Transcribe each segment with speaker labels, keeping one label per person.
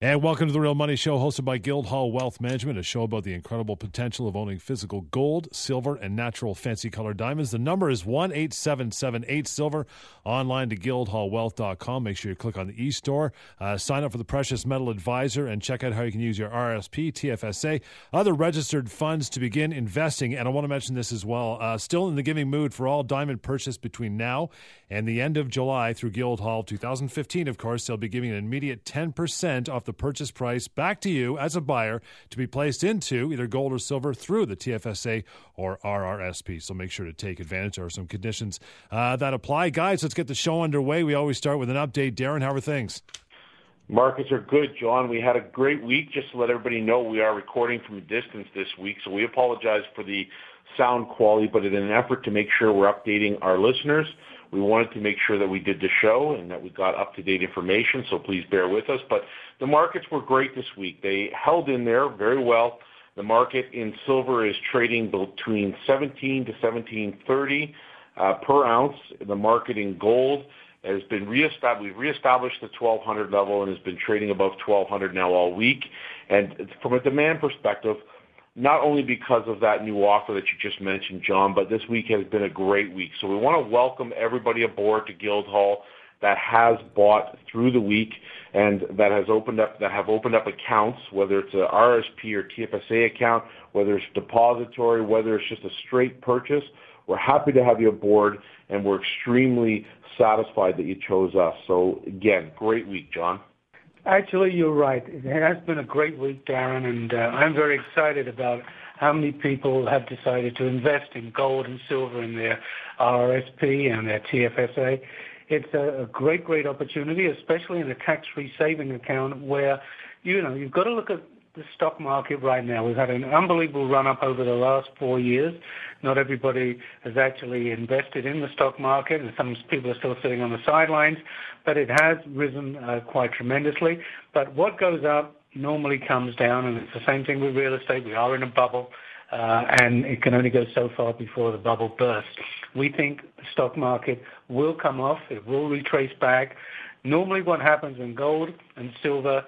Speaker 1: And welcome to the Real Money Show, hosted by Guildhall Wealth Management, a show about the incredible potential of owning physical gold, silver, and natural fancy colored diamonds. The number is 1 877 Silver. Online to guildhallwealth.com. Make sure you click on the e store, uh, sign up for the Precious Metal Advisor, and check out how you can use your RSP, TFSA, other registered funds to begin investing. And I want to mention this as well. Uh, still in the giving mood for all diamond purchase between now and the end of July through Guildhall 2015, of course, they'll be giving an immediate 10% off the purchase price back to you as a buyer to be placed into either gold or silver through the TFSA or RRSP. So make sure to take advantage. There are some conditions uh, that apply. Guys, let's get the show underway. We always start with an update. Darren, how are things?
Speaker 2: Markets are good, John. We had a great week. Just to let everybody know, we are recording from a distance this week, so we apologize for the sound quality, but in an effort to make sure we're updating our listeners, we wanted to make sure that we did the show and that we got up-to-date information, so please bear with us. But the markets were great this week. They held in there very well. The market in silver is trading between 17 to 1730 uh, per ounce. The market in gold has been reestablished. We've reestablished the 1200 level and has been trading above 1200 now all week. And from a demand perspective, not only because of that new offer that you just mentioned, John, but this week has been a great week. So we want to welcome everybody aboard to Guildhall that has bought through the week and that has opened up that have opened up accounts, whether it's a RSP or TFSA account, whether it's depository, whether it's just a straight purchase. We're happy to have you aboard, and we're extremely satisfied that you chose us. So again, great week, John.
Speaker 3: Actually, you're right. It has been a great week, Darren, and uh, I'm very excited about how many people have decided to invest in gold and silver in their RSP and their TFSA. It's a, a great, great opportunity, especially in a tax-free saving account where, you know, you've got to look at the stock market right now. We've had an unbelievable run up over the last four years. Not everybody has actually invested in the stock market, and some people are still sitting on the sidelines, but it has risen uh, quite tremendously. But what goes up normally comes down, and it's the same thing with real estate. We are in a bubble, uh, and it can only go so far before the bubble bursts. We think the stock market will come off. It will retrace back. Normally, what happens in gold and silver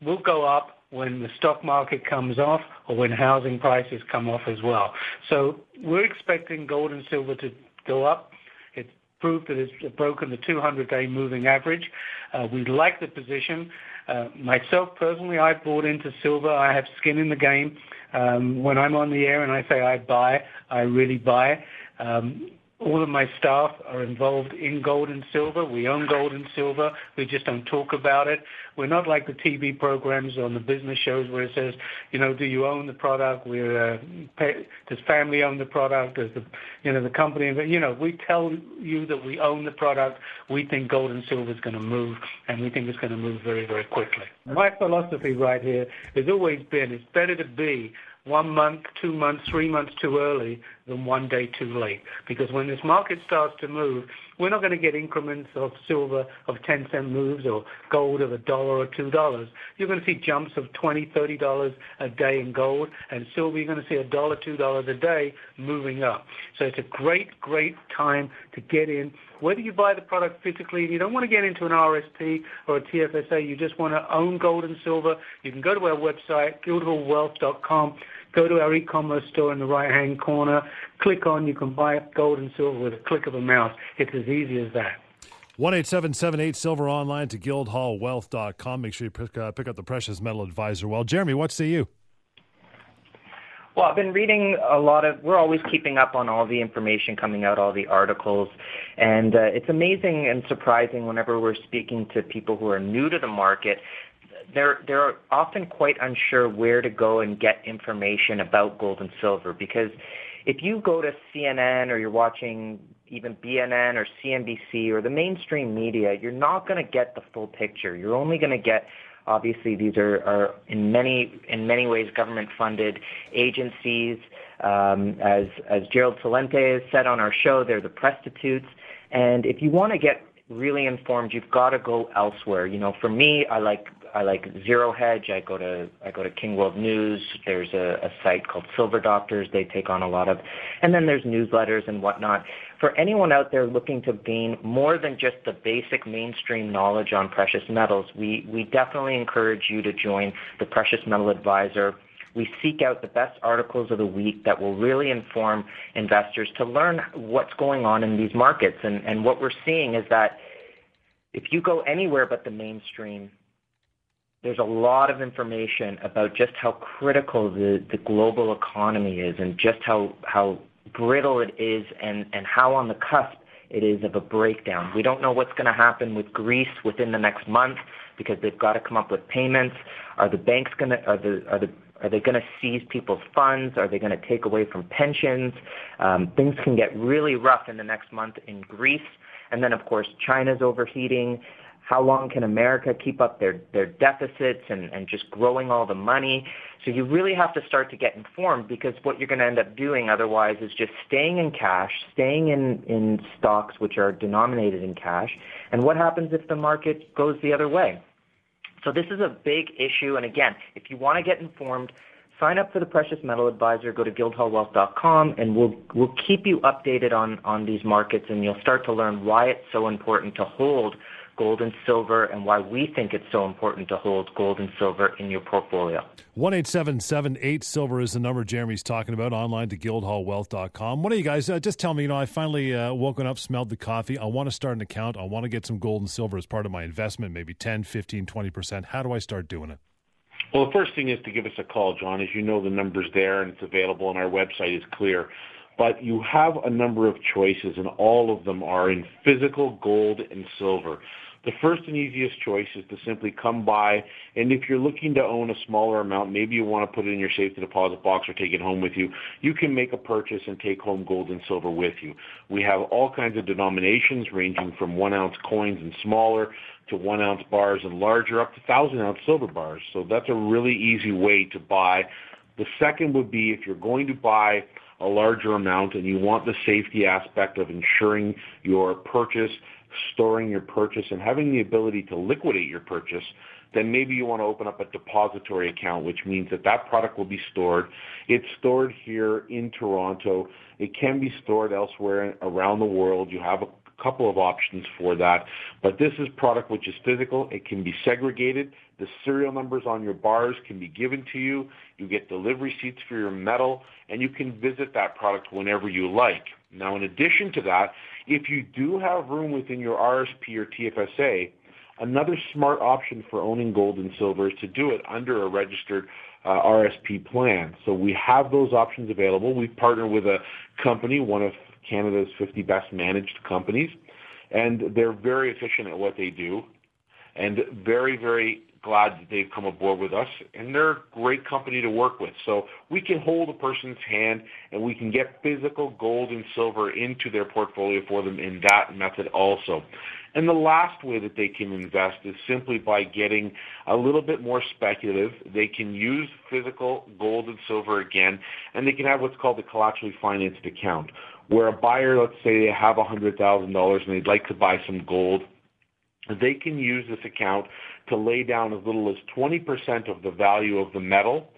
Speaker 3: will go up when the stock market comes off or when housing prices come off as well. So we're expecting gold and silver to go up. It's proved that it's broken the 200-day moving average. Uh, we like the position. Uh, myself personally, I bought into silver. I have skin in the game. Um, when I'm on the air and I say I buy, I really buy. Um, all of my staff are involved in gold and silver. We own gold and silver. We just don't talk about it. We're not like the TV programs on the business shows where it says, you know, do you own the product? We're, uh, pay, does family own the product? Does the, you know, the company, you know, we tell you that we own the product. We think gold and silver is going to move, and we think it's going to move very, very quickly. My philosophy right here has always been it's better to be one month, two months, three months too early than one day too late. Because when this market starts to move, we're not going to get increments of silver of 10 cent moves or gold of a dollar or two dollars. You're going to see jumps of 20, 30 dollars a day in gold and silver. You're going to see a dollar, two dollars a day moving up. So it's a great, great time to get in. Whether you buy the product physically and you don't want to get into an RSP or a TFSA, you just want to own gold and silver, you can go to our website, guildhallwealth.com Go to our e-commerce store in the right-hand corner, click on, you can buy gold and silver with a click of a mouse. It's as easy as that.
Speaker 1: 18778 Silver online to guildhallwealth.com. Make sure you pick, uh, pick up the Precious Metal Advisor. Well, Jeremy, what say you?
Speaker 4: Well, I've been reading a lot of, we're always keeping up on all the information coming out, all the articles, and uh, it's amazing and surprising whenever we're speaking to people who are new to the market they're they're often quite unsure where to go and get information about gold and silver because if you go to CNN or you're watching even BNN or CNBC or the mainstream media, you're not going to get the full picture. You're only going to get obviously these are, are in many in many ways government funded agencies. Um, as as Gerald Celente has said on our show, they're the prostitutes. And if you want to get really informed, you've got to go elsewhere. You know, for me, I like I like Zero Hedge. I go to I go to King World News. There's a, a site called Silver Doctors. They take on a lot of, and then there's newsletters and whatnot. For anyone out there looking to gain more than just the basic mainstream knowledge on precious metals, we we definitely encourage you to join the Precious Metal Advisor. We seek out the best articles of the week that will really inform investors to learn what's going on in these markets. And, and what we're seeing is that if you go anywhere but the mainstream, there's a lot of information about just how critical the, the global economy is and just how, how brittle it is and, and how on the cusp it is of a breakdown. We don't know what's going to happen with Greece within the next month because they've got to come up with payments. Are the banks going to, are the, are the are they going to seize people's funds? Are they going to take away from pensions? Um, things can get really rough in the next month in Greece. And then, of course, China's overheating. How long can America keep up their, their deficits and, and just growing all the money? So you really have to start to get informed because what you're going to end up doing otherwise is just staying in cash, staying in, in stocks which are denominated in cash. And what happens if the market goes the other way? So this is a big issue. And again, if you want to get informed, sign up for the Precious Metal Advisor. Go to guildhallwealth.com, and we'll we'll keep you updated on on these markets, and you'll start to learn why it's so important to hold gold and silver and why we think it's so important to hold gold and silver in your portfolio.
Speaker 1: 18778 Silver is the number Jeremy's talking about online to guildhallwealth.com. One of you guys, uh, just tell me, you know, I finally uh, woken up, smelled the coffee. I want to start an account. I want to get some gold and silver as part of my investment, maybe 10, 15, 20%. How do I start doing it?
Speaker 2: Well, the first thing is to give us a call, John. As you know, the number's there and it's available, and our website is clear but you have a number of choices, and all of them are in physical gold and silver. The first and easiest choice is to simply come by, and if you're looking to own a smaller amount, maybe you want to put it in your safety deposit box or take it home with you, you can make a purchase and take home gold and silver with you. We have all kinds of denominations ranging from one ounce coins and smaller to one ounce bars and larger up to thousand ounce silver bars. So that's a really easy way to buy. The second would be if you're going to buy a larger amount and you want the safety aspect of ensuring your purchase storing your purchase and having the ability to liquidate your purchase, then maybe you want to open up a depository account, which means that that product will be stored. It's stored here in Toronto. It can be stored elsewhere around the world. You have a couple of options for that. But this is product which is physical. It can be segregated. The serial numbers on your bars can be given to you. You get delivery receipts for your metal, and you can visit that product whenever you like. Now, in addition to that, if you do have room within your RSP or TFSA, another smart option for owning gold and silver is to do it under a registered uh, RSP plan. So we have those options available. We've partnered with a company, one of Canada's 50 best managed companies, and they're very efficient at what they do and very, very glad that they've come aboard with us, and they're a great company to work with. So we can hold a person's hand, and we can get physical gold and silver into their portfolio for them in that method also. And the last way that they can invest is simply by getting a little bit more speculative. They can use physical gold and silver again, and they can have what's called a collaterally financed account, where a buyer, let's say they have $100,000 and they'd like to buy some gold, they can use this account to lay down as little as 20% of the value of the metal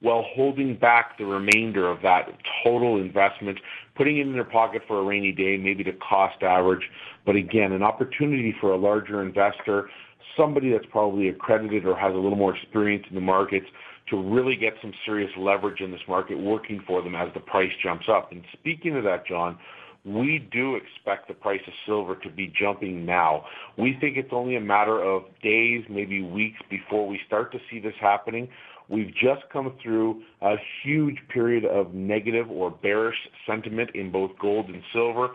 Speaker 2: while holding back the remainder of that total investment, putting it in their pocket for a rainy day, maybe to cost average. But again, an opportunity for a larger investor, somebody that's probably accredited or has a little more experience in the markets to really get some serious leverage in this market working for them as the price jumps up. And speaking of that, John, we do expect the price of silver to be jumping now. We think it's only a matter of days, maybe weeks before we start to see this happening. We've just come through a huge period of negative or bearish sentiment in both gold and silver.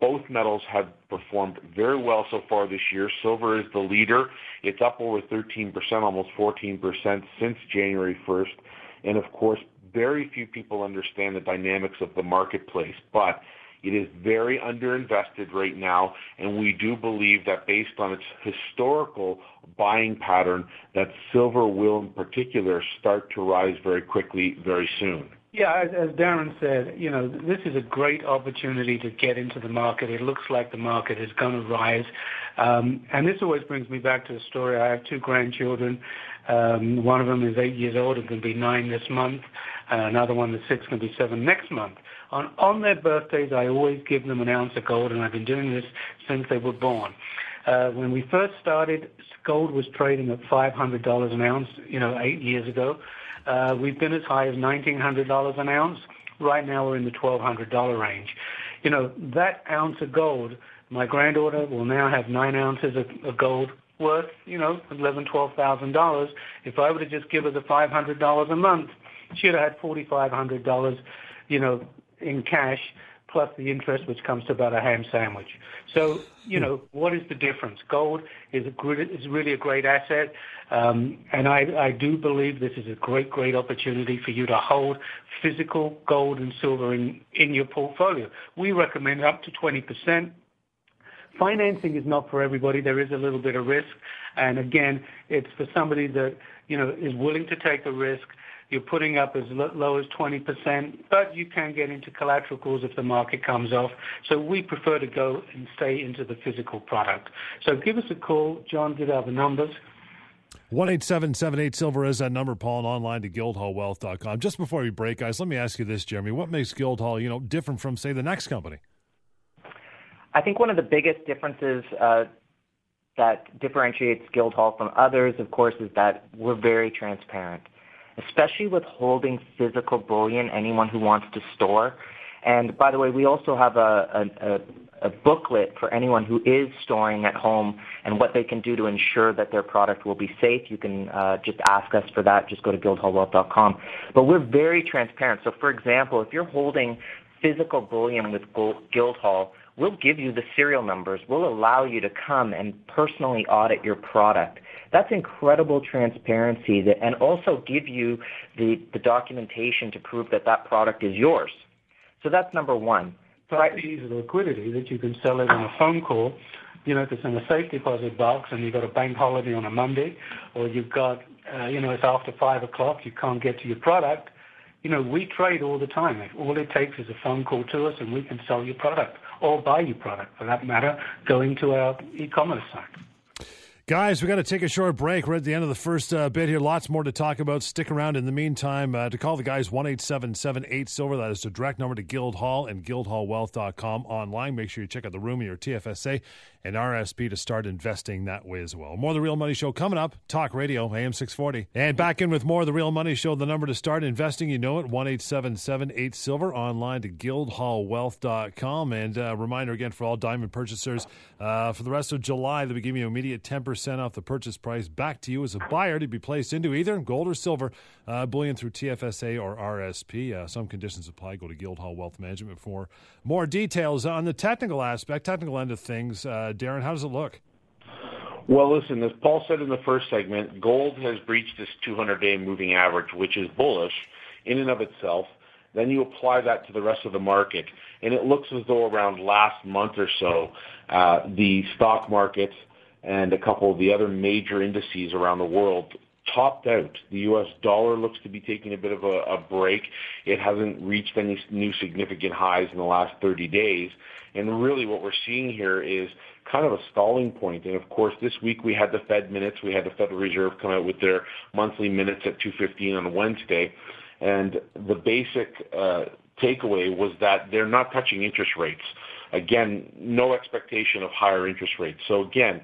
Speaker 2: Both metals have performed very well so far this year. Silver is the leader. It's up over 13%, almost 14% since January 1st. And of course, very few people understand the dynamics of the marketplace. But it is very underinvested right now, and we do believe that based on its historical buying pattern, that silver will in particular start to rise very quickly very soon.
Speaker 3: Yeah, as, Darren said, you know, this is a great opportunity to get into the market. It looks like the market is going to rise. Um, and this always brings me back to the story. I have two grandchildren. Um, one of them is eight years old and going to be nine this month. Uh, another one that's six, going to be seven next month. On, on their birthdays, I always give them an ounce of gold, and I've been doing this since they were born. Uh, when we first started, gold was trading at $500 an ounce, you know, eight years ago. Uh, we've been as high as $1,900 an ounce. Right now we're in the $1,200 range. You know, that ounce of gold, my granddaughter will now have nine ounces of, of gold worth, you know, eleven, twelve thousand dollars. If I were to just give her the five hundred dollars a month, she'd have had forty five hundred dollars, you know, in cash plus the interest, which comes to about a ham sandwich. So, you know, what is the difference? Gold is a good, is really a great asset, um, and I, I do believe this is a great, great opportunity for you to hold physical gold and silver in, in your portfolio. We recommend up to 20%. Financing is not for everybody. There is a little bit of risk, and again, it's for somebody that you know is willing to take the risk you're putting up as low as 20%, but you can get into collateral calls if the market comes off. So we prefer to go and stay into the physical product. So give us a call. John, give out the numbers.
Speaker 1: One eight seven seven eight silver is that number, Paul, and online to guildhallwealth.com. Just before we break, guys, let me ask you this, Jeremy. What makes Guildhall, you know, different from, say, the next company?
Speaker 4: I think one of the biggest differences uh, that differentiates Guildhall from others, of course, is that we're very transparent especially with holding physical bullion, anyone who wants to store. And by the way, we also have a, a, a booklet for anyone who is storing at home and what they can do to ensure that their product will be safe. You can uh, just ask us for that. Just go to guildhallwealth.com. But we're very transparent. So, for example, if you're holding physical bullion with Guildhall, we'll give you the serial numbers. We'll allow you to come and personally audit your product. That's incredible transparency that, and also give you the, the documentation to prove that that product is yours. So that's number one.
Speaker 3: The ease of liquidity that you can sell it on a phone call. You know, if it's in a safe deposit box and you've got a bank holiday on a Monday, or you've got, uh, you know, it's after five o'clock, you can't get to your product. You know, we trade all the time. All it takes is a phone call to us, and we can sell your product or buy your product, for that matter, going to our e-commerce site.
Speaker 1: Guys, we got to take a short break. We're at the end of the first uh, bit here. Lots more to talk about. Stick around in the meantime uh, to call the guys 1 877 Silver. That is the direct number to Guildhall and guildhallwealth.com online. Make sure you check out the room in your TFSA and RSP to start investing that way as well. More of the Real Money Show coming up. Talk Radio, AM 640. And back in with more of the Real Money Show. The number to start investing, you know it, 1 877 Silver. Online to guildhallwealth.com. And uh, reminder again for all diamond purchasers uh, for the rest of July, they'll be giving you immediate 10% off the purchase price back to you as a buyer to be placed into either gold or silver uh, bullion through TFSA or RSP. Uh, some conditions apply. Go to Guildhall Wealth Management for more details on the technical aspect, technical end of things. Uh, Darren, how does it look?
Speaker 2: Well, listen, as Paul said in the first segment, gold has breached this 200-day moving average, which is bullish in and of itself. Then you apply that to the rest of the market, and it looks as though around last month or so, uh, the stock market and a couple of the other major indices around the world topped out. The U.S. dollar looks to be taking a bit of a, a break. It hasn't reached any new significant highs in the last 30 days. And really what we're seeing here is kind of a stalling point. And of course, this week we had the Fed minutes. We had the Federal Reserve come out with their monthly minutes at 2.15 on Wednesday. And the basic uh, takeaway was that they're not touching interest rates. Again, no expectation of higher interest rates. So again,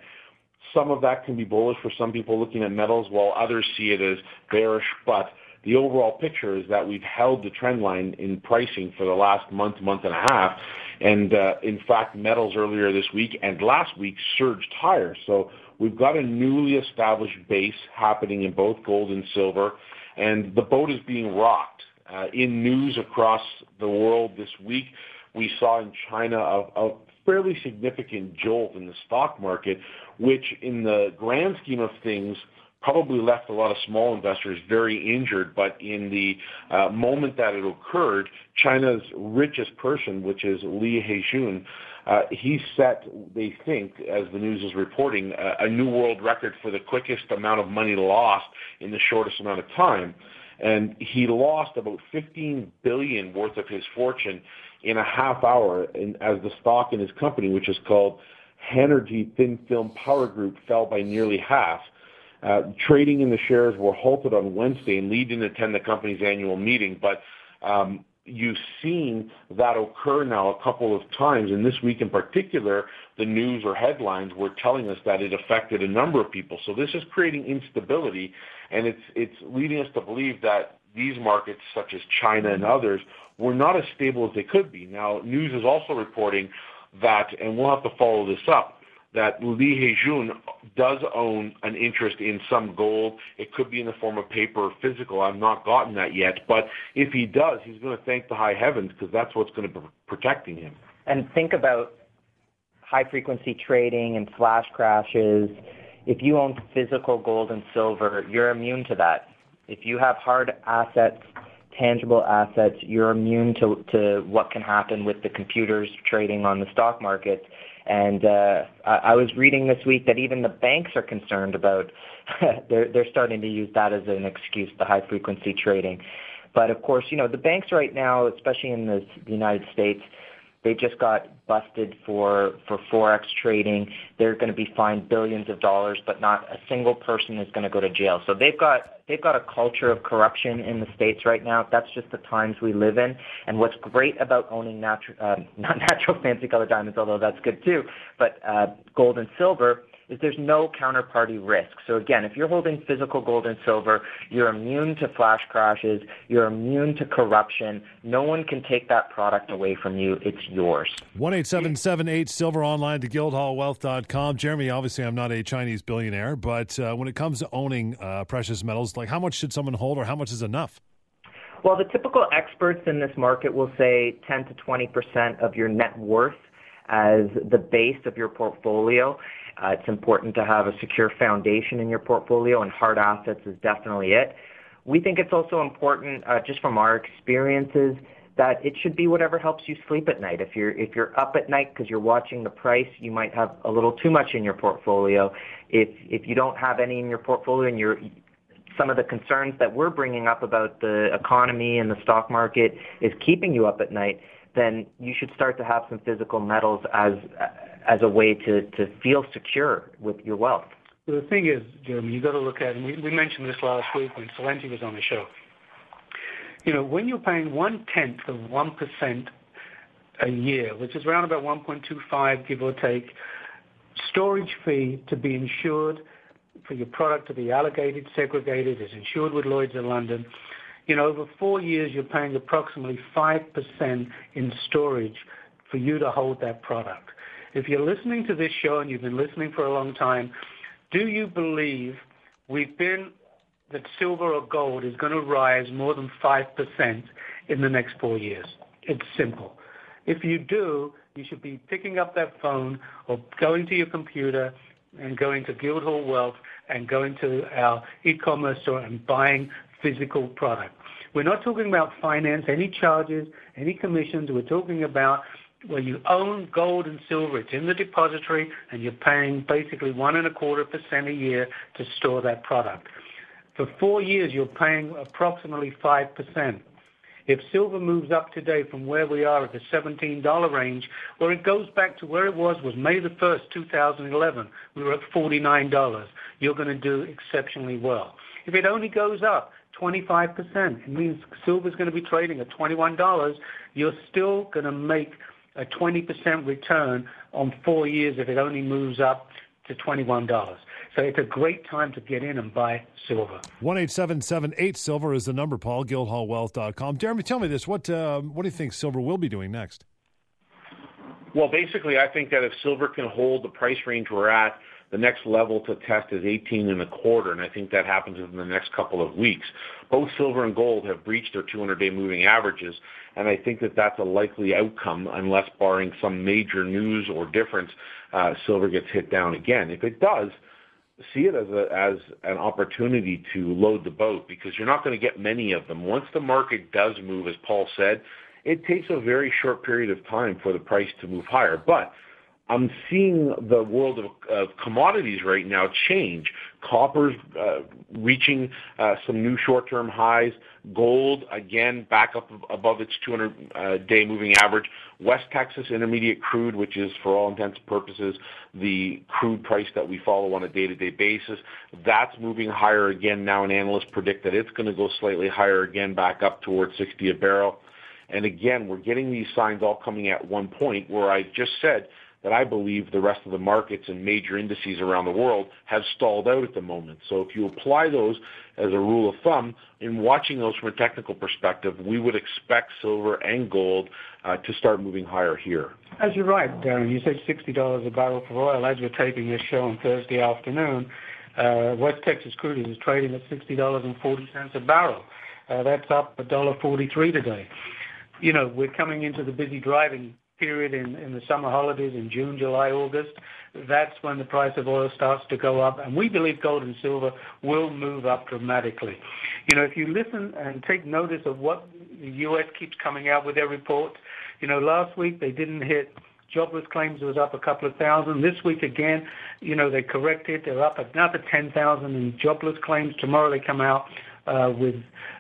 Speaker 2: some of that can be bullish for some people looking at metals, while others see it as bearish. But the overall picture is that we've held the trend line in pricing for the last month, month and a half. And uh, in fact, metals earlier this week and last week surged higher. So we've got a newly established base happening in both gold and silver, and the boat is being rocked. Uh, in news across the world this week, we saw in China a, a fairly significant jolt in the stock market, which in the grand scheme of things probably left a lot of small investors very injured. But in the uh, moment that it occurred, China's richest person, which is Li Hejun, uh, he set, they think, as the news is reporting, uh, a new world record for the quickest amount of money lost in the shortest amount of time. and he lost about 15 billion worth of his fortune in a half hour in, as the stock in his company, which is called Hanergy Thin Film Power Group, fell by nearly half. Uh, trading in the shares were halted on Wednesday, and Li didn't attend the company's annual meeting, but um, you've seen that occur now a couple of times, and this week in particular, the news or headlines were telling us that it affected a number of people. So this is creating instability, and it's it's leading us to believe that these markets, such as China and others, were not as stable as they could be. Now, news is also reporting that, and we'll have to follow this up, that Li Hejun does own an interest in some gold. It could be in the form of paper or physical. I've not gotten that yet. But if he does, he's going to thank the high heavens because that's what's going to be protecting him.
Speaker 4: And think about high frequency trading and flash crashes. If you own physical gold and silver, you're immune to that. If you have hard assets, tangible assets, you're immune to, to what can happen with the computers trading on the stock market and uh, I, I was reading this week that even the banks are concerned about they're they're starting to use that as an excuse, the high frequency trading. But of course, you know the banks right now, especially in the, the United States, they just got busted for for forex trading. They're going to be fined billions of dollars, but not a single person is going to go to jail. So they've got they've got a culture of corruption in the states right now. That's just the times we live in. And what's great about owning natural uh, not natural fancy color diamonds, although that's good too, but uh, gold and silver is there's no counterparty risk. So again, if you're holding physical gold and silver, you're immune to flash crashes, you're immune to corruption. No one can take that product away from you. It's yours.
Speaker 1: One eight seven seven eight silver online to guildhallwealth.com. Jeremy, obviously I'm not a Chinese billionaire, but uh, when it comes to owning uh, precious metals, like how much should someone hold or how much is enough?
Speaker 4: Well, the typical experts in this market will say 10 to 20% of your net worth as the base of your portfolio. Uh, it's important to have a secure foundation in your portfolio, and hard assets is definitely it. We think it's also important, uh, just from our experiences, that it should be whatever helps you sleep at night. If you're if you're up at night because you're watching the price, you might have a little too much in your portfolio. If if you don't have any in your portfolio and you're some of the concerns that we're bringing up about the economy and the stock market is keeping you up at night, then you should start to have some physical metals as as a way to, to feel secure with your wealth.
Speaker 3: Well, the thing is, Jeremy, you've got to look at, and we, we mentioned this last week when Celente was on the show. You know, when you're paying one tenth of one percent a year, which is around about 1.25, give or take, storage fee to be insured for your product to be allocated, segregated, is insured with Lloyd's in London. You know, over four years, you're paying approximately 5% in storage for you to hold that product. If you're listening to this show and you've been listening for a long time, do you believe we've been that silver or gold is going to rise more than 5% in the next four years? It's simple. If you do, you should be picking up that phone or going to your computer and going to Guildhall Wealth and going to our e-commerce store and buying physical product. We're not talking about finance, any charges, any commissions. We're talking about where you own gold and silver, it's in the depository, and you're paying basically one and a quarter percent a year to store that product. For four years, you're paying approximately 5%. If silver moves up today from where we are at the $17 range, well, it goes back to where it was, was May the 1st, 2011. We were at $49. You're going to do exceptionally well. If it only goes up 25%, it means silver is going to be trading at $21. You're still going to make a 20% return on four years if it only moves up to $21. So it's a great time to get in and buy silver.
Speaker 1: One eight seven seven eight silver is the number, Paul, guildhallwealth.com. Jeremy, tell me this. What, uh, what do you think silver will be doing next?
Speaker 2: Well, basically, I think that if silver can hold the price range we're at, the next level to test is 18 and a quarter, and I think that happens within the next couple of weeks. Both silver and gold have breached their 200-day moving averages, and I think that that's a likely outcome unless, barring some major news or difference, uh, silver gets hit down again. If it does, see it as a, as an opportunity to load the boat because you're not going to get many of them. Once the market does move, as Paul said, it takes a very short period of time for the price to move higher. But I'm seeing the world of, of commodities right now change. Copper's uh, reaching uh, some new short-term highs. Gold again back up above its 200-day uh, moving average. West Texas Intermediate crude, which is for all intents and purposes the crude price that we follow on a day-to-day basis, that's moving higher again now, and analysts predict that it's going to go slightly higher again, back up towards 60 a barrel. And again, we're getting these signs all coming at one point where I just said that I believe the rest of the markets and major indices around the world have stalled out at the moment. So if you apply those as a rule of thumb, in watching those from a technical perspective, we would expect silver and gold uh, to start moving higher here.
Speaker 3: As you're right, Darren, you said $60 a barrel for oil. As we're taping this show on Thursday afternoon, uh, West Texas crude is trading at $60.40 a barrel. Uh, that's up $1.43 today. You know, we're coming into the busy driving period in, the summer holidays in June, July, August, that's when the price of oil starts to go up. And we believe gold and silver will move up dramatically. You know, if you listen and take notice of what the U.S. keeps coming out with their reports, you know, last week they didn't hit jobless claims was up a couple of thousand. This week again, you know, they corrected. They're up another 10,000 in jobless claims. Tomorrow they come out uh, with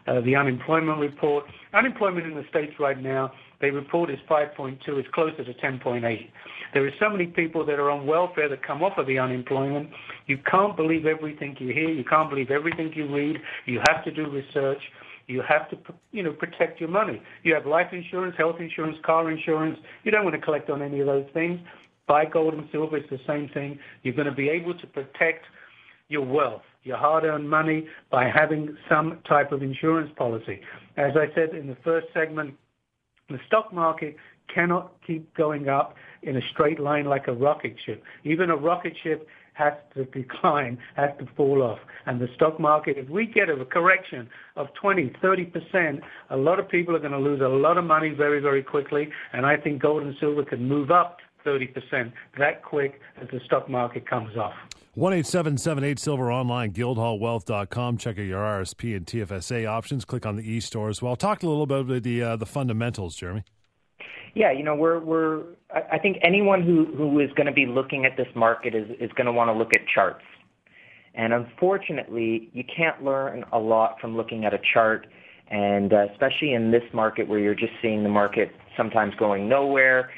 Speaker 3: uh, the unemployment report. Unemployment in the States right now they report is 5.2. It's closer to 10.8. There are so many people that are on welfare that come off of the unemployment. You can't believe everything you hear. You can't believe everything you read. You have to do research. You have to, you know, protect your money. You have life insurance, health insurance, car insurance. You don't want to collect on any of those things. Buy gold and silver. It's the same thing. You're going to be able to protect your wealth, your hard-earned money, by having some type of insurance policy. As I said in the first segment, the stock market cannot keep going up in a straight line like a rocket ship. Even a rocket ship has to decline, has to fall off. And the stock market, if we get a correction of 20, 30%, a lot of people are going to lose a lot of money very, very quickly. And I think gold and silver can move up 30% that quick as the stock market comes off.
Speaker 1: One eight seven seven eight silver online, guildhallwealth.com. Check out your RSP and TFSA options. Click on the e store as well. Talk a little bit about the uh, the fundamentals, Jeremy.
Speaker 4: Yeah, you know, we're we're. I think anyone who who is going to be looking at this market is is going to want to look at charts, and unfortunately, you can't learn a lot from looking at a chart, and uh, especially in this market where you're just seeing the market sometimes going nowhere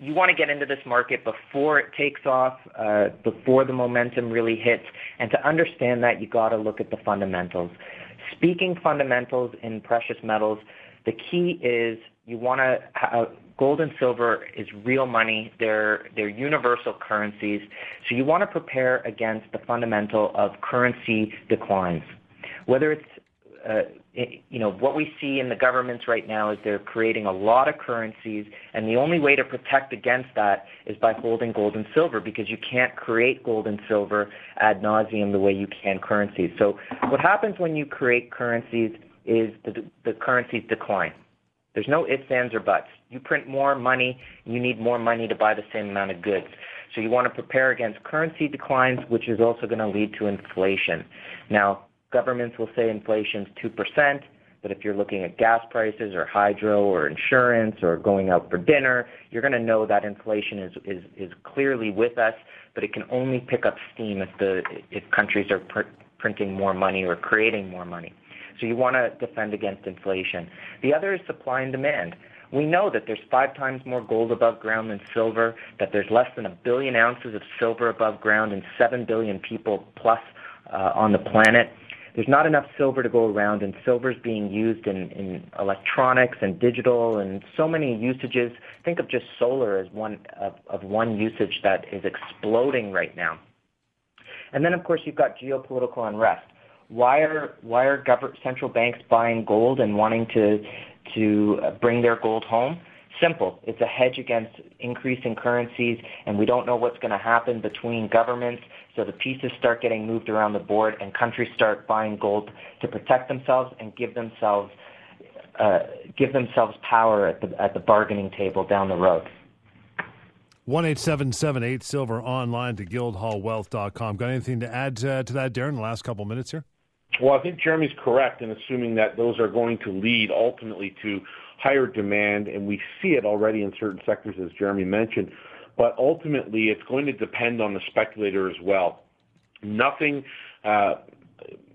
Speaker 4: you want to get into this market before it takes off, uh, before the momentum really hits, and to understand that, you got to look at the fundamentals. Speaking fundamentals in precious metals, the key is you want to uh, gold and silver is real money. They're they're universal currencies, so you want to prepare against the fundamental of currency declines, whether it's Uh, you know, what we see in the governments right now is they're creating a lot of currencies, and the only way to protect against that is by holding gold and silver because you can't create gold and silver ad nauseum the way you can currencies. So what happens when you create currencies is the, the currencies decline. There's no ifs, ands, or buts. You print more money, you need more money to buy the same amount of goods. So you want to prepare against currency declines, which is also going to lead to inflation. Now, Governments will say inflation's 2%, but if you're looking at gas prices or hydro or insurance or going out for dinner, you're going to know that inflation is, is, is clearly with us, but it can only pick up steam if, the, if countries are pr- printing more money or creating more money. So you want to defend against inflation. The other is supply and demand. We know that there's five times more gold above ground than silver, that there's less than a billion ounces of silver above ground and seven billion people plus uh, on the planet there's not enough silver to go around, and silver is being used in, in electronics and digital and so many usages. Think of just solar as one of, of one usage that is exploding right now. And then, of course, you've got geopolitical unrest. Why are why are government central banks buying gold and wanting to to bring their gold home? Simple. It's a hedge against increasing currencies, and we don't know what's going to happen between governments. So the pieces start getting moved around the board, and countries start buying gold to protect themselves and give themselves uh, give themselves power at the at the bargaining table down the road.
Speaker 1: One eight seven seven eight silver online to guildhallwealth.com. Got anything to add uh, to that, Darren? The last couple minutes here.
Speaker 2: Well, I think Jeremy's correct in assuming that those are going to lead ultimately to higher demand, and we see it already in certain sectors, as Jeremy mentioned. But ultimately it's going to depend on the speculator as well. Nothing, uh,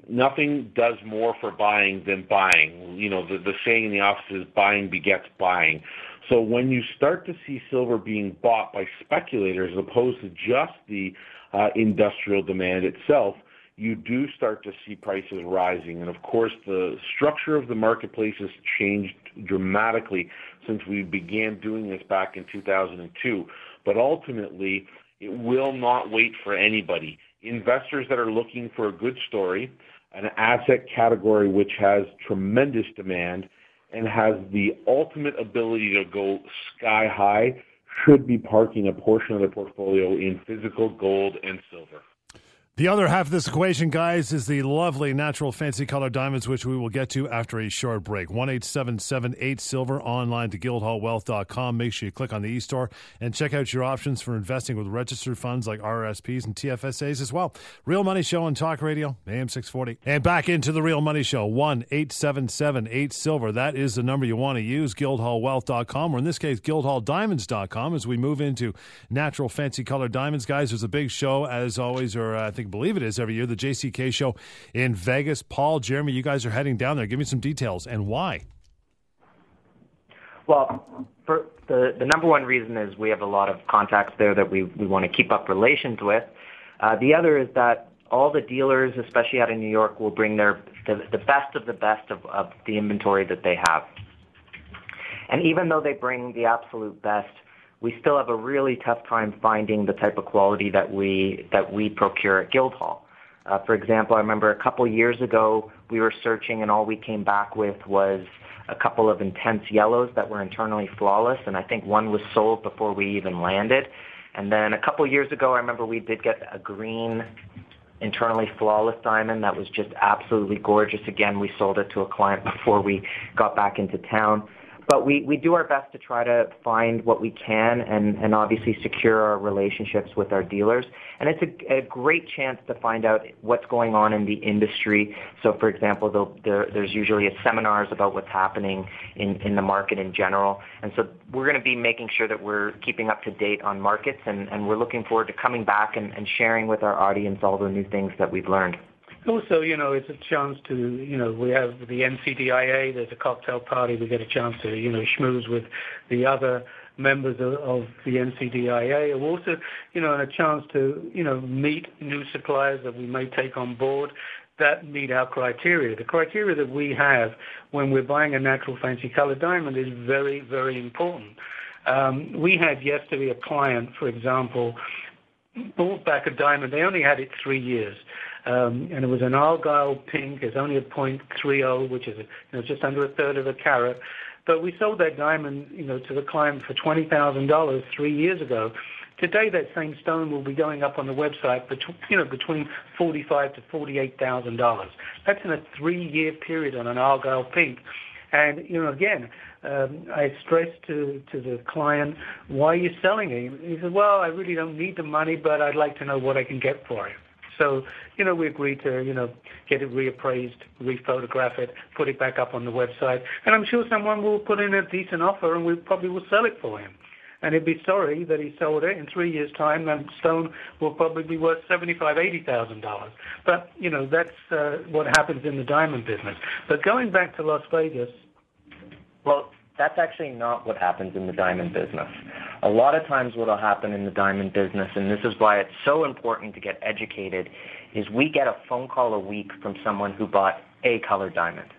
Speaker 2: nothing does more for buying than buying. You know, the, the saying in the office is buying begets buying. So when you start to see silver being bought by speculators as opposed to just the uh, industrial demand itself, you do start to see prices rising. And of course, the structure of the marketplace has changed dramatically since we began doing this back in 2002. But ultimately, it will not wait for anybody. Investors that are looking for a good story, an asset category which has tremendous demand and has the ultimate ability to go sky high should be parking a portion of their portfolio in physical gold and silver.
Speaker 1: The other half of this equation, guys, is the lovely natural fancy color diamonds, which we will get to after a short break. 1 8 Silver online to guildhallwealth.com. Make sure you click on the e store and check out your options for investing with registered funds like RSPs and TFSAs as well. Real Money Show on Talk Radio, AM 640. And back into the Real Money Show, 1 8 Silver. That is the number you want to use, guildhallwealth.com, or in this case, guildhalldiamonds.com, as we move into natural fancy color diamonds. Guys, there's a big show, as always, or uh, I think think believe it is every year, the JCK show in Vegas. Paul, Jeremy, you guys are heading down there. Give me some details and why.
Speaker 4: Well, for the the number one reason is we have a lot of contacts there that we we want to keep up relations with. Uh, the other is that all the dealers, especially out in New York, will bring their the, the best of the best of, of the inventory that they have. And even though they bring the absolute best, we still have a really tough time finding the type of quality that we that we procure at Guildhall. Uh, for example, I remember a couple years ago we were searching and all we came back with was a couple of intense yellows that were internally flawless, and I think one was sold before we even landed. And then a couple years ago, I remember we did get a green internally flawless diamond that was just absolutely gorgeous. Again, we sold it to a client before we got back into town but we, we do our best to try to find what we can and, and obviously secure our relationships with our dealers. And it's a, a great chance to find out what's going on in the industry. So, for example, there, there's usually a seminars about what's happening in, in the market in general. And so we're going to be making sure that we're keeping up to date on markets, and, and we're looking forward to coming back and, and sharing with our audience all the new things that we've learned.
Speaker 3: Also, you know, it's a chance to, you know, we have the NCDIA, there's a cocktail party, we get a chance to, you know, schmooze with the other members of, of the NCDIA. Also, you know, a chance to, you know, meet new suppliers that we may take on board that meet our criteria. The criteria that we have when we're buying a natural fancy color diamond is very, very important. Um, we had yesterday a client, for example, bought back a diamond. They only had it three years. Um, and it was an argyle pink. It's only a .30, which is you know, just under a third of a carat. But we sold that diamond, you know, to the client for twenty thousand dollars three years ago. Today, that same stone will be going up on the website, know, between forty-five to forty-eight thousand dollars. That's in a three-year period on an argyle pink. And you know, again, um, I stressed to to the client, "Why are you selling it?" He said, "Well, I really don't need the money, but I'd like to know what I can get for it." So, you know, we agreed to, you know, get it reappraised, rephotograph it, put it back up on the website, and I'm sure someone will put in a decent offer, and we probably will sell it for him. And he'd be sorry that he sold it in three years' time. And stone will probably be worth seventy-five, eighty thousand dollars. But you know that's uh, what happens in the diamond business. But going back to Las Vegas,
Speaker 4: well, that's actually not what happens in the diamond business. A lot of times what will happen in the diamond business, and this is why it's so important to get educated, is we get a phone call a week from someone who bought a color diamond.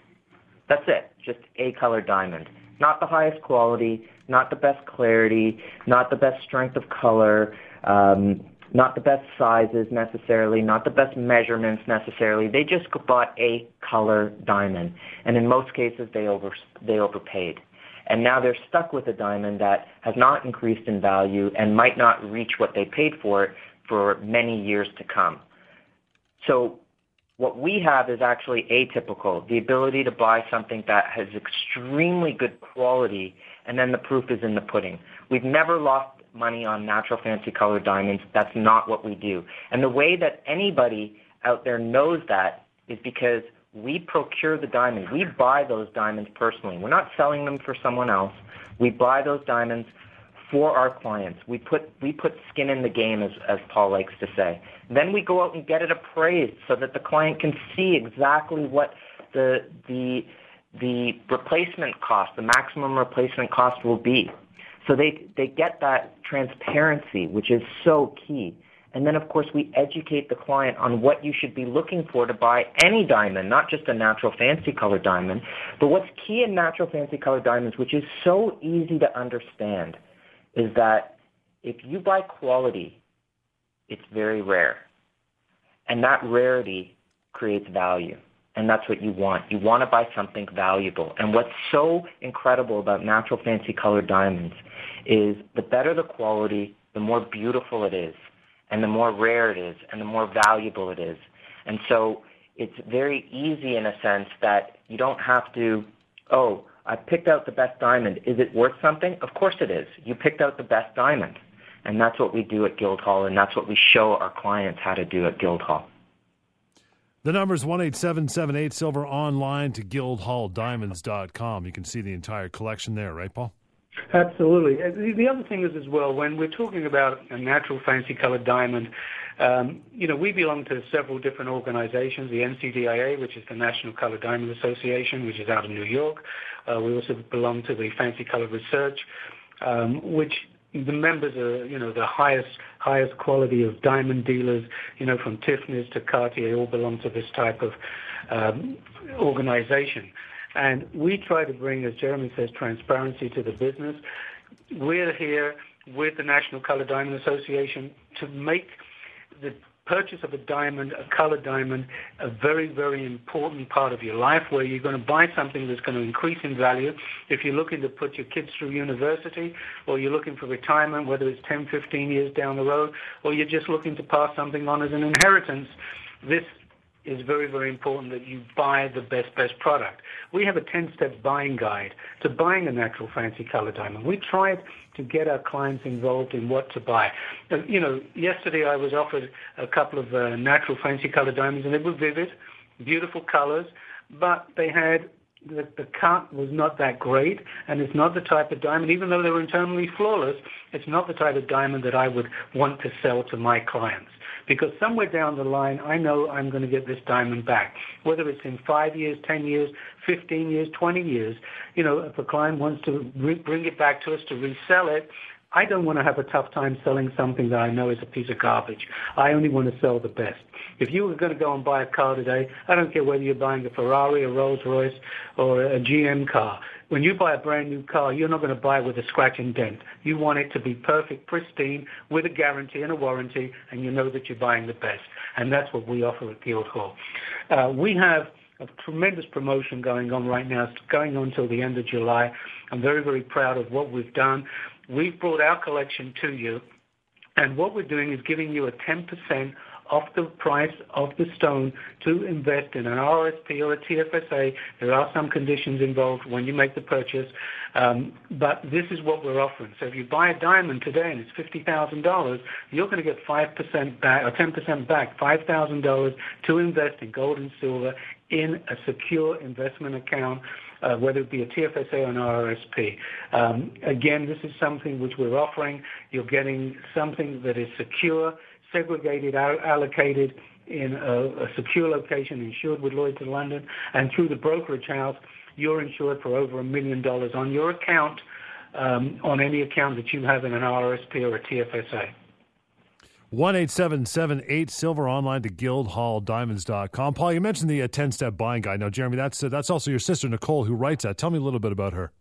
Speaker 4: That's it, just a color diamond. Not the highest quality, not the best clarity, not the best strength of color, um, not the best sizes necessarily, not the best measurements necessarily. They just bought a color diamond, and in most cases they over they overpaid and now they're stuck with a diamond that has not increased in value and might not reach what they paid for it for many years to come. So what we have is actually atypical, the ability to buy something that has extremely good quality and then the proof is in the pudding. We've never lost money on natural fancy colored diamonds. That's not what we do. And the way that anybody out there knows that is because we procure the diamonds. We buy those diamonds personally. We're not selling them for someone else. We buy those diamonds for our clients. We put we put skin in the game, as as Paul likes to say. Then we go out and get it appraised so that the client can see exactly what the the the replacement cost, the maximum replacement cost will be. So they they get that transparency, which is so key. And then, of course, we educate the client on what you should be looking for to buy any diamond, not just a natural fancy color diamond. But what's key in natural fancy color diamonds, which is so easy to understand, is that if you buy quality, it's very rare. And that rarity creates value. And that's what you want. You want to buy something valuable. And what's so incredible about natural fancy colored diamonds is the better the quality, the more beautiful it is and the more rare it is and the more valuable it is. And so it's very easy in a sense that you don't have to, oh, I picked out the best diamond. Is it worth something? Of course it is. You picked out the best diamond. And that's what we do at Guildhall, and that's what we show our clients how to do at Guildhall.
Speaker 1: The number is 18778 Silver online to guildhalldiamonds.com. You can see the entire collection there, right, Paul?
Speaker 3: Absolutely. Uh, the other thing is as well, when we're talking about a natural fancy colored diamond, um, you know, we belong to several different organizations, the NCDIA, which is the National Colored Diamond Association, which is out of New York. Uh, we also belong to the Fancy Color Research, um, which the members are, you know, the highest highest quality of diamond dealers, you know, from Tiffany's to Cartier, all belong to this type of um, organization. And we try to bring, as Jeremy says, transparency to the business. We're here with the National Color Diamond Association to make the purchase of a diamond, a colored diamond, a very, very important part of your life where you're going to buy something that's going to increase in value. If you're looking to put your kids through university or you're looking for retirement, whether it's 10, 15 years down the road, or you're just looking to pass something on as an inheritance, this is very, very important that you buy the best, best product. We have a 10-step buying guide to buying a natural fancy color diamond. We tried to get our clients involved in what to buy. Uh, you know, yesterday I was offered a couple of uh, natural fancy color diamonds and they were vivid, beautiful colors, but they had the, the cut was not that great, and it's not the type of diamond, even though they were internally flawless, it's not the type of diamond that I would want to sell to my clients because somewhere down the line, I know I'm going to get this diamond back. Whether it's in five years, 10 years, 15 years, 20 years, you know, if a client wants to re- bring it back to us to resell it, I don't want to have a tough time selling something that I know is a piece of garbage. I only want to sell the best. If you were going to go and buy a car today, I don't care whether you're buying a Ferrari, a Rolls Royce, or a GM car. When you buy a brand new car, you're not going to buy it with a scratch and dent. You want it to be perfect, pristine, with a guarantee and a warranty, and you know that you're buying the best. And that's what we offer at Guildhall. Uh, we have a tremendous promotion going on right now. It's going on until the end of July. I'm very, very proud of what we've done. We've brought our collection to you, and what we're doing is giving you a 10% off the price of the stone to invest in an RSP or a TFSA. There are some conditions involved when you make the purchase, um, but this is what we're offering. So if you buy a diamond today and it's $50,000, you're going to get 5% back or 10% back, $5,000 to invest in gold and silver in a secure investment account uh, whether it be a TFSA or an RRSP. Um, again, this is something which we're offering. You're getting something that is secure, segregated, allocated in a, a secure location, insured with Lloyd's of London, and through the brokerage house, you're insured for over a million dollars on your account, um, on any account that you have in an RSP or a TFSA.
Speaker 1: One eight seven seven eight silver online to guildhalldiamonds.com. Paul, you mentioned the 10 step buying guide. Now, Jeremy, that's, uh, that's also your sister, Nicole, who writes that. Tell me a little bit about her.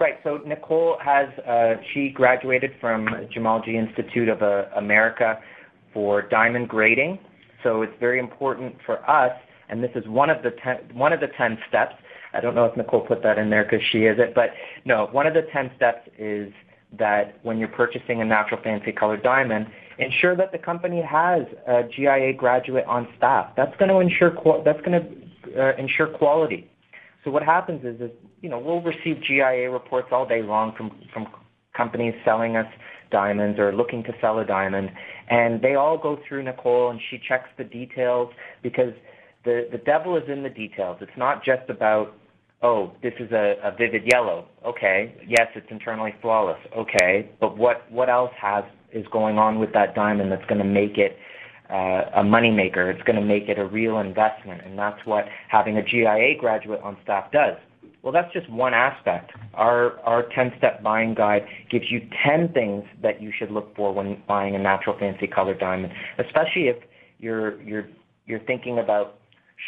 Speaker 4: Right. So Nicole has, uh, she graduated from Gemology Institute of uh, America for diamond grading. So it's very important for us, and this is one of the ten, one of the ten steps. I don't know if Nicole put that in there because she is it, but no, one of the ten steps is that when you're purchasing a natural fancy colored diamond, ensure that the company has a GIA graduate on staff. That's going to ensure that's going to uh, ensure quality. So what happens is, is you know we'll receive GIA reports all day long from from companies selling us diamonds or looking to sell a diamond, and they all go through Nicole and she checks the details because the the devil is in the details. It's not just about oh, this is a, a vivid yellow. Okay, yes, it's internally flawless. Okay, but what what else has is going on with that diamond that's going to make it uh, a moneymaker? It's going to make it a real investment, and that's what having a GIA graduate on staff does. Well, that's just one aspect. Our our 10-step buying guide gives you 10 things that you should look for when buying a natural fancy color diamond, especially if you're you're you're thinking about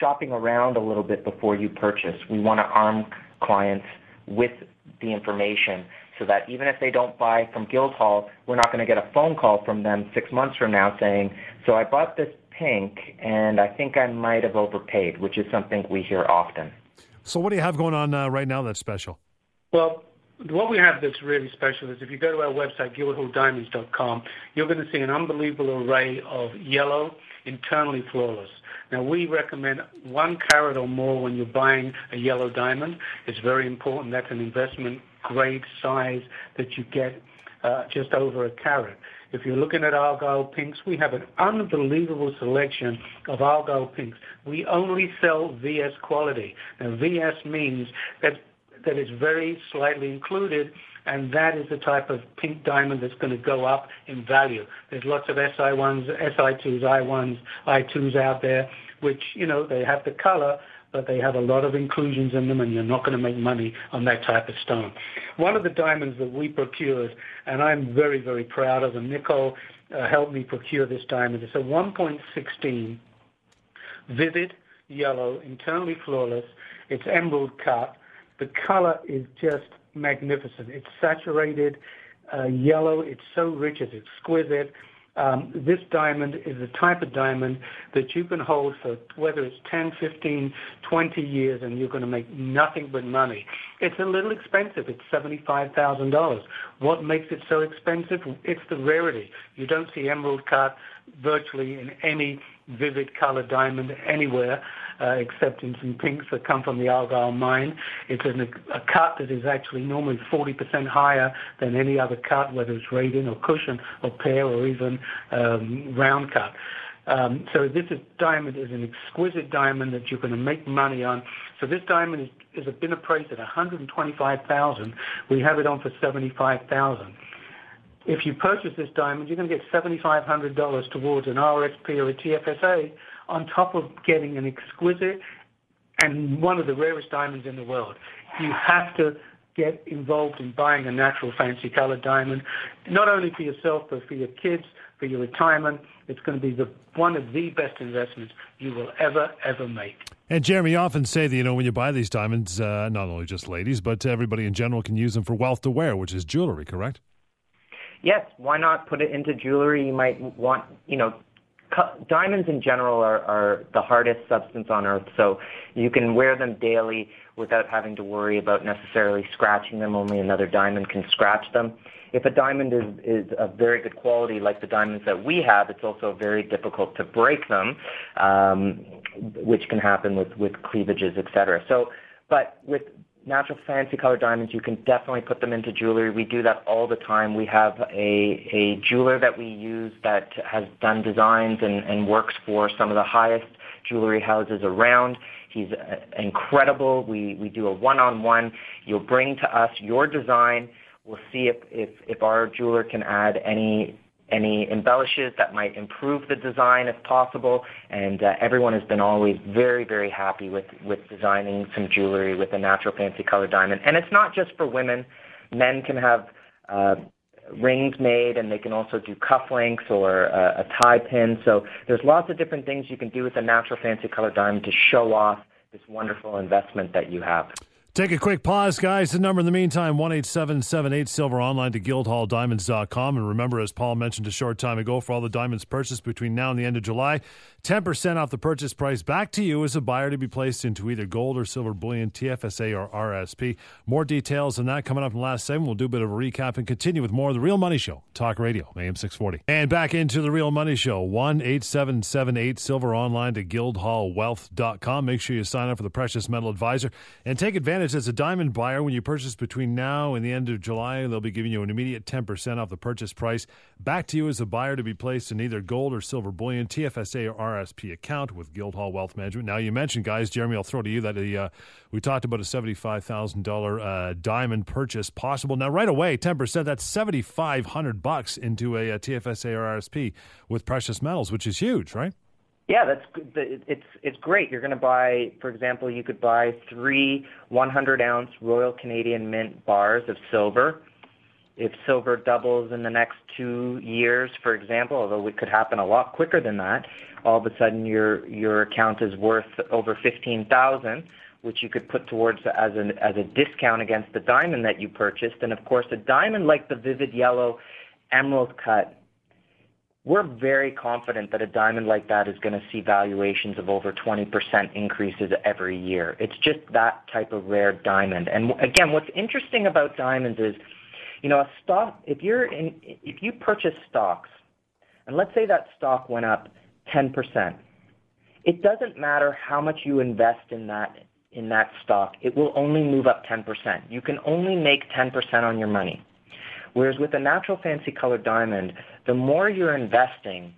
Speaker 4: shopping around a little bit before you purchase. We want to arm clients with the information so that even if they don't buy from Guildhall, we're not going to get a phone call from them six months from now saying, so I bought this pink and I think I might have overpaid, which is something we hear often.
Speaker 1: So what do you have going on uh, right now that's special?
Speaker 3: Well, what we have that's really special is if you go to our website, guildhalldiamonds.com, you're going to see an unbelievable array of yellow, internally flawless. Now, we recommend one carat or more when you're buying a yellow diamond. It's very important. That's an investment grade size that you get uh, just over a carat. If you're looking at Argyle pinks, we have an unbelievable selection of Argyle pinks. We only sell VS quality. Now, VS means that that is very slightly included, and that is the type of pink diamond that's going to go up in value. There's lots of SI1s, SI2s, I1s, I2s out there, which, you know, they have the color, but they have a lot of inclusions in them, and you're not going to make money on that type of stone. One of the diamonds that we procured, and I'm very, very proud of, and Nicole uh, helped me procure this diamond. It's a 1.16 vivid yellow, internally flawless. It's emerald cut. The color is just magnificent. It's saturated uh, yellow. It's so rich. It's exquisite. Um, this diamond is the type of diamond that you can hold for whether it's 10, 15, 20 years and you're going to make nothing but money. It's a little expensive. It's $75,000. What makes it so expensive? It's the rarity. You don't see emerald cut virtually in any vivid color diamond anywhere except in some pinks that come from the Argyle mine. It's an, a cut that is actually normally 40% higher than any other cut, whether it's radiant or cushion or pear or even um, round cut. Um, so this is, diamond is an exquisite diamond that you're going to make money on. So this diamond is, is been appraised at 125,000. We have it on for 75,000. If you purchase this diamond, you're going to get $7,500 towards an RSP or a TFSA on top of getting an exquisite and one of the rarest diamonds in the world. You have to get involved in buying a natural fancy colored diamond, not only for yourself, but for your kids, for your retirement. It's going to be the, one of the best investments you will ever, ever make.
Speaker 1: And Jeremy, you often say that, you know, when you buy these diamonds, uh, not only just ladies, but everybody in general can use them for wealth to wear, which is jewelry, correct?
Speaker 4: Yes, why not put it into jewelry? You might want, you know, diamonds in general are, are the hardest substance on earth, so you can wear them daily without having to worry about necessarily scratching them. Only another diamond can scratch them. If a diamond is, is of very good quality, like the diamonds that we have, it's also very difficult to break them, um, which can happen with, with cleavages, etc. So, but with natural fancy color diamonds, you can definitely put them into jewelry. We do that all the time. We have a, a jeweler that we use that has done designs and, and works for some of the highest jewelry houses around. He's uh, incredible. We, we do a one-on-one. You'll bring to us your design. We'll see if, if, if our jeweler can add any any embellishes that might improve the design if possible. And uh, everyone has been always very, very happy with, with designing some jewelry with a natural fancy color diamond. And it's not just for women. Men can have uh, rings made and they can also do cufflinks or uh, a tie pin. So there's lots of different things you can do with a natural fancy color diamond to show off this wonderful investment that you have.
Speaker 1: Take a quick pause, guys. The number in the meantime, 1 877 Silver online to guildhalldiamonds.com. And remember, as Paul mentioned a short time ago, for all the diamonds purchased between now and the end of July, 10% off the purchase price back to you as a buyer to be placed into either gold or silver bullion, TFSA or RSP. More details on that coming up in the last segment. We'll do a bit of a recap and continue with more of The Real Money Show, Talk Radio, AM 640. And back into The Real Money Show, 1 877 Silver online to guildhallwealth.com. Make sure you sign up for the Precious Metal Advisor and take advantage as a diamond buyer when you purchase between now and the end of July. They'll be giving you an immediate 10% off the purchase price back to you as a buyer to be placed in either gold or silver bullion, TFSA or RSP account with Guildhall Wealth Management. Now, you mentioned, guys, Jeremy, I'll throw to you that the, uh, we talked about a $75,000 uh, diamond purchase possible. Now, right away, 10%, that's 7500 bucks into a, a TFSA or RSP with precious metals, which is huge, right?
Speaker 4: Yeah, that's it's it's great. You're going to buy, for example, you could buy three 100 ounce Royal Canadian Mint bars of silver. If silver doubles in the next two years, for example, although it could happen a lot quicker than that, all of a sudden your your account is worth over fifteen thousand, which you could put towards as an as a discount against the diamond that you purchased. And of course, a diamond like the vivid yellow emerald cut we're very confident that a diamond like that is going to see valuations of over 20% increases every year. It's just that type of rare diamond. And again, what's interesting about diamonds is, you know, a stock, if you're in, if you purchase stocks, and let's say that stock went up 10%, it doesn't matter how much you invest in that in that stock, it will only move up 10%. You can only make 10% on your money. Whereas with a natural fancy colored diamond, the more you're investing,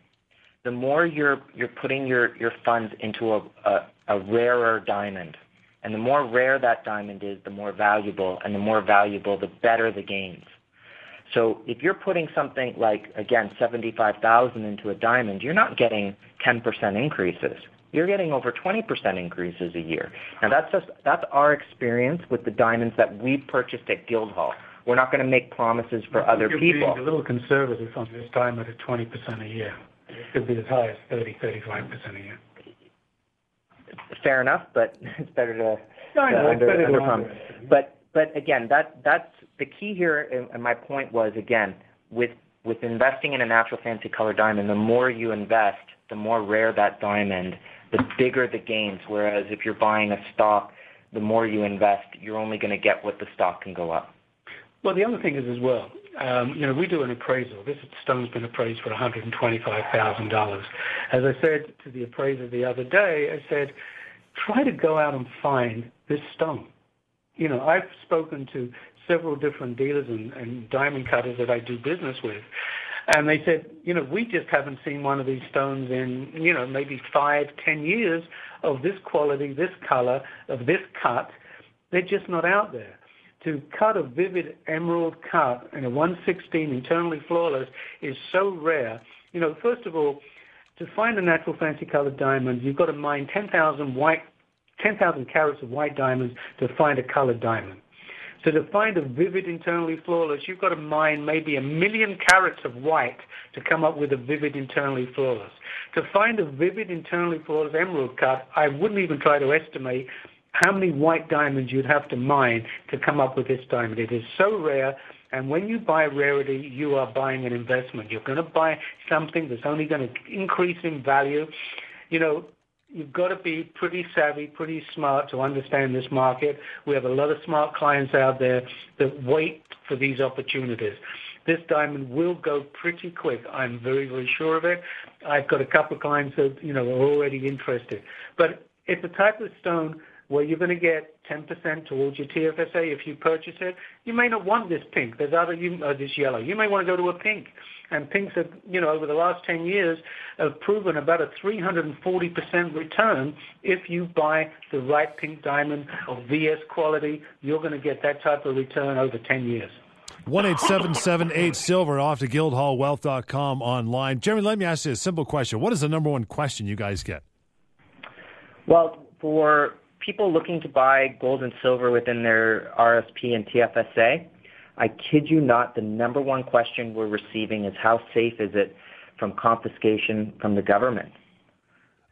Speaker 4: the more you're you're putting your, your funds into a, a, a rarer diamond. And the more rare that diamond is, the more valuable, and the more valuable, the better the gains. So if you're putting something like, again, 75,000 into a diamond, you're not getting 10% increases. You're getting over 20% increases a year. Now that's just, that's our experience with the diamonds that we've purchased at Guildhall. We're not going to make promises for other
Speaker 3: you're
Speaker 4: people.
Speaker 3: Being a little conservative on this time at 20% a year. It could be as high as 30, 35% a year.
Speaker 4: Fair enough, but it's better to,
Speaker 3: no,
Speaker 4: to
Speaker 3: under,
Speaker 4: under, under under But but again, that that's the key here. And my point was again with with investing in a natural fancy color diamond, the more you invest, the more rare that diamond, the bigger the gains. Whereas if you're buying a stock, the more you invest, you're only going to get what the stock can go up.
Speaker 3: Well, the other thing is as well, um, you know, we do an appraisal. This stone's been appraised for $125,000. As I said to the appraiser the other day, I said, try to go out and find this stone. You know, I've spoken to several different dealers and, and diamond cutters that I do business with, and they said, you know, we just haven't seen one of these stones in, you know, maybe five, ten years of this quality, this color, of this cut. They're just not out there to cut a vivid emerald cut in a 116 internally flawless is so rare. You know, first of all, to find a natural fancy colored diamond, you've got to mine 10,000 white, 10,000 carats of white diamonds to find a colored diamond. So to find a vivid internally flawless, you've got to mine maybe a million carats of white to come up with a vivid internally flawless. To find a vivid internally flawless emerald cut, I wouldn't even try to estimate how many white diamonds you'd have to mine to come up with this diamond. It is so rare, and when you buy rarity, you are buying an investment. You're going to buy something that's only going to increase in value. You know, you've got to be pretty savvy, pretty smart to understand this market. We have a lot of smart clients out there that wait for these opportunities. This diamond will go pretty quick. I'm very, very sure of it. I've got a couple of clients that, you know, are already interested. But it's a type of stone where you're going to get 10% towards your TFSA if you purchase it. You may not want this pink. There's other, you, uh, this yellow. You may want to go to a pink. And pinks have, you know, over the last 10 years have proven about a 340% return if you buy the right pink diamond of VS quality. You're going to get that type of return over 10 years.
Speaker 1: One eight seven seven eight silver off to guildhallwealth.com online. Jeremy, let me ask you a simple question. What is the number one question you guys get?
Speaker 4: Well, for people looking to buy gold and silver within their RSP and TFSA, I kid you not, the number one question we're receiving is how safe is it from confiscation from the government?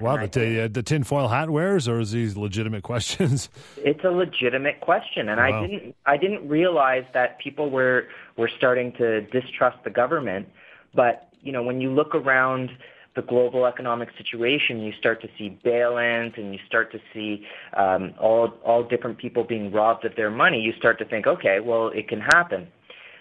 Speaker 1: Wow, the, uh, the tinfoil hat wears, or is these legitimate questions?
Speaker 4: It's a legitimate question, and wow. I didn't I didn't realize that people were were starting to distrust the government. But you know, when you look around the global economic situation, you start to see bail-ins and you start to see um, all all different people being robbed of their money. You start to think, okay, well, it can happen.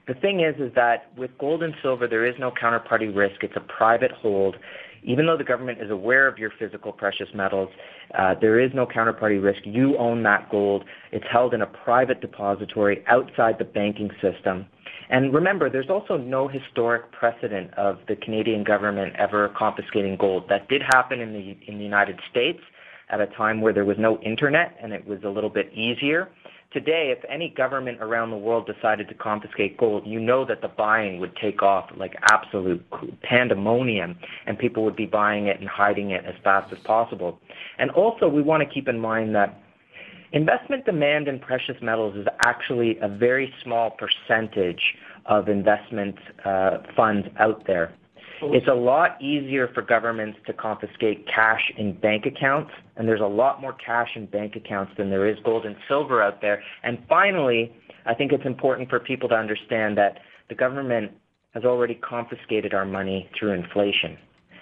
Speaker 4: The thing is, is that with gold and silver, there is no counterparty risk. It's a private hold. even though the government is aware of your physical precious metals, uh, there is no counterparty risk. You own that gold. It's held in a private depository outside the banking system. And remember, there's also no historic precedent of the Canadian government ever confiscating gold. That did happen in the in the United States at a time where there was no internet and it was a little bit easier. Today, if any government around the world decided to confiscate gold, you know that the buying would take off like absolute pandemonium and people would be buying it and hiding it as fast as possible. And also, we want to keep in mind that investment demand in precious metals is actually a very small percentage of investment uh, funds out there. It's a lot easier for governments to confiscate cash in bank accounts, and there's a lot more cash in bank accounts than there is gold and silver out there. And finally, I think it's important for people to understand that the government has already confiscated our money through inflation.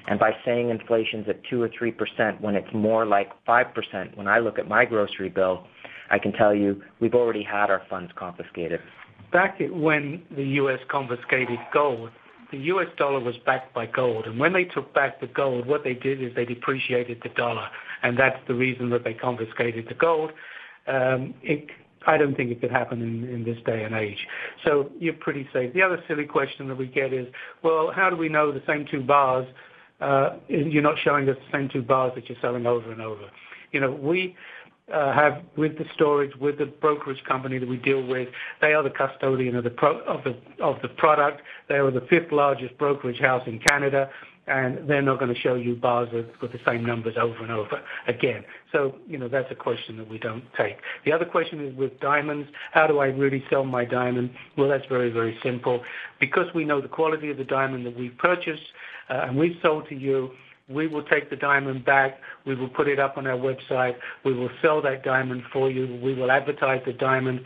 Speaker 4: And by saying inflation's at 2 or 3% when it's more like 5%, when I look at my grocery bill, I can tell you we've already had our funds confiscated.
Speaker 3: Back when the U.S. confiscated gold, the US dollar was backed by gold. And when they took back the gold, what they did is they depreciated the dollar. And that's the reason that they confiscated the gold. Um, it, I don't think it could happen in, in this day and age. So you're pretty safe. The other silly question that we get is, well, how do we know the same two bars, you're not showing us the same two bars that you're selling over and over? You know, we, uh, have with the storage, with the brokerage company that we deal with. They are the custodian of the pro- of the of the product. They are the fifth largest brokerage house in Canada, and they're not going to show you bars with, the same numbers over and over again. So you know that's a question that we don't take. The other question is with diamonds. How do I really sell my diamond? Well, that's very very simple. Because we know the quality of the diamond that we purchase uh, and we've sold to you we will take the diamond back. We will put it up on our website. We will sell that diamond for you. We will advertise the diamond.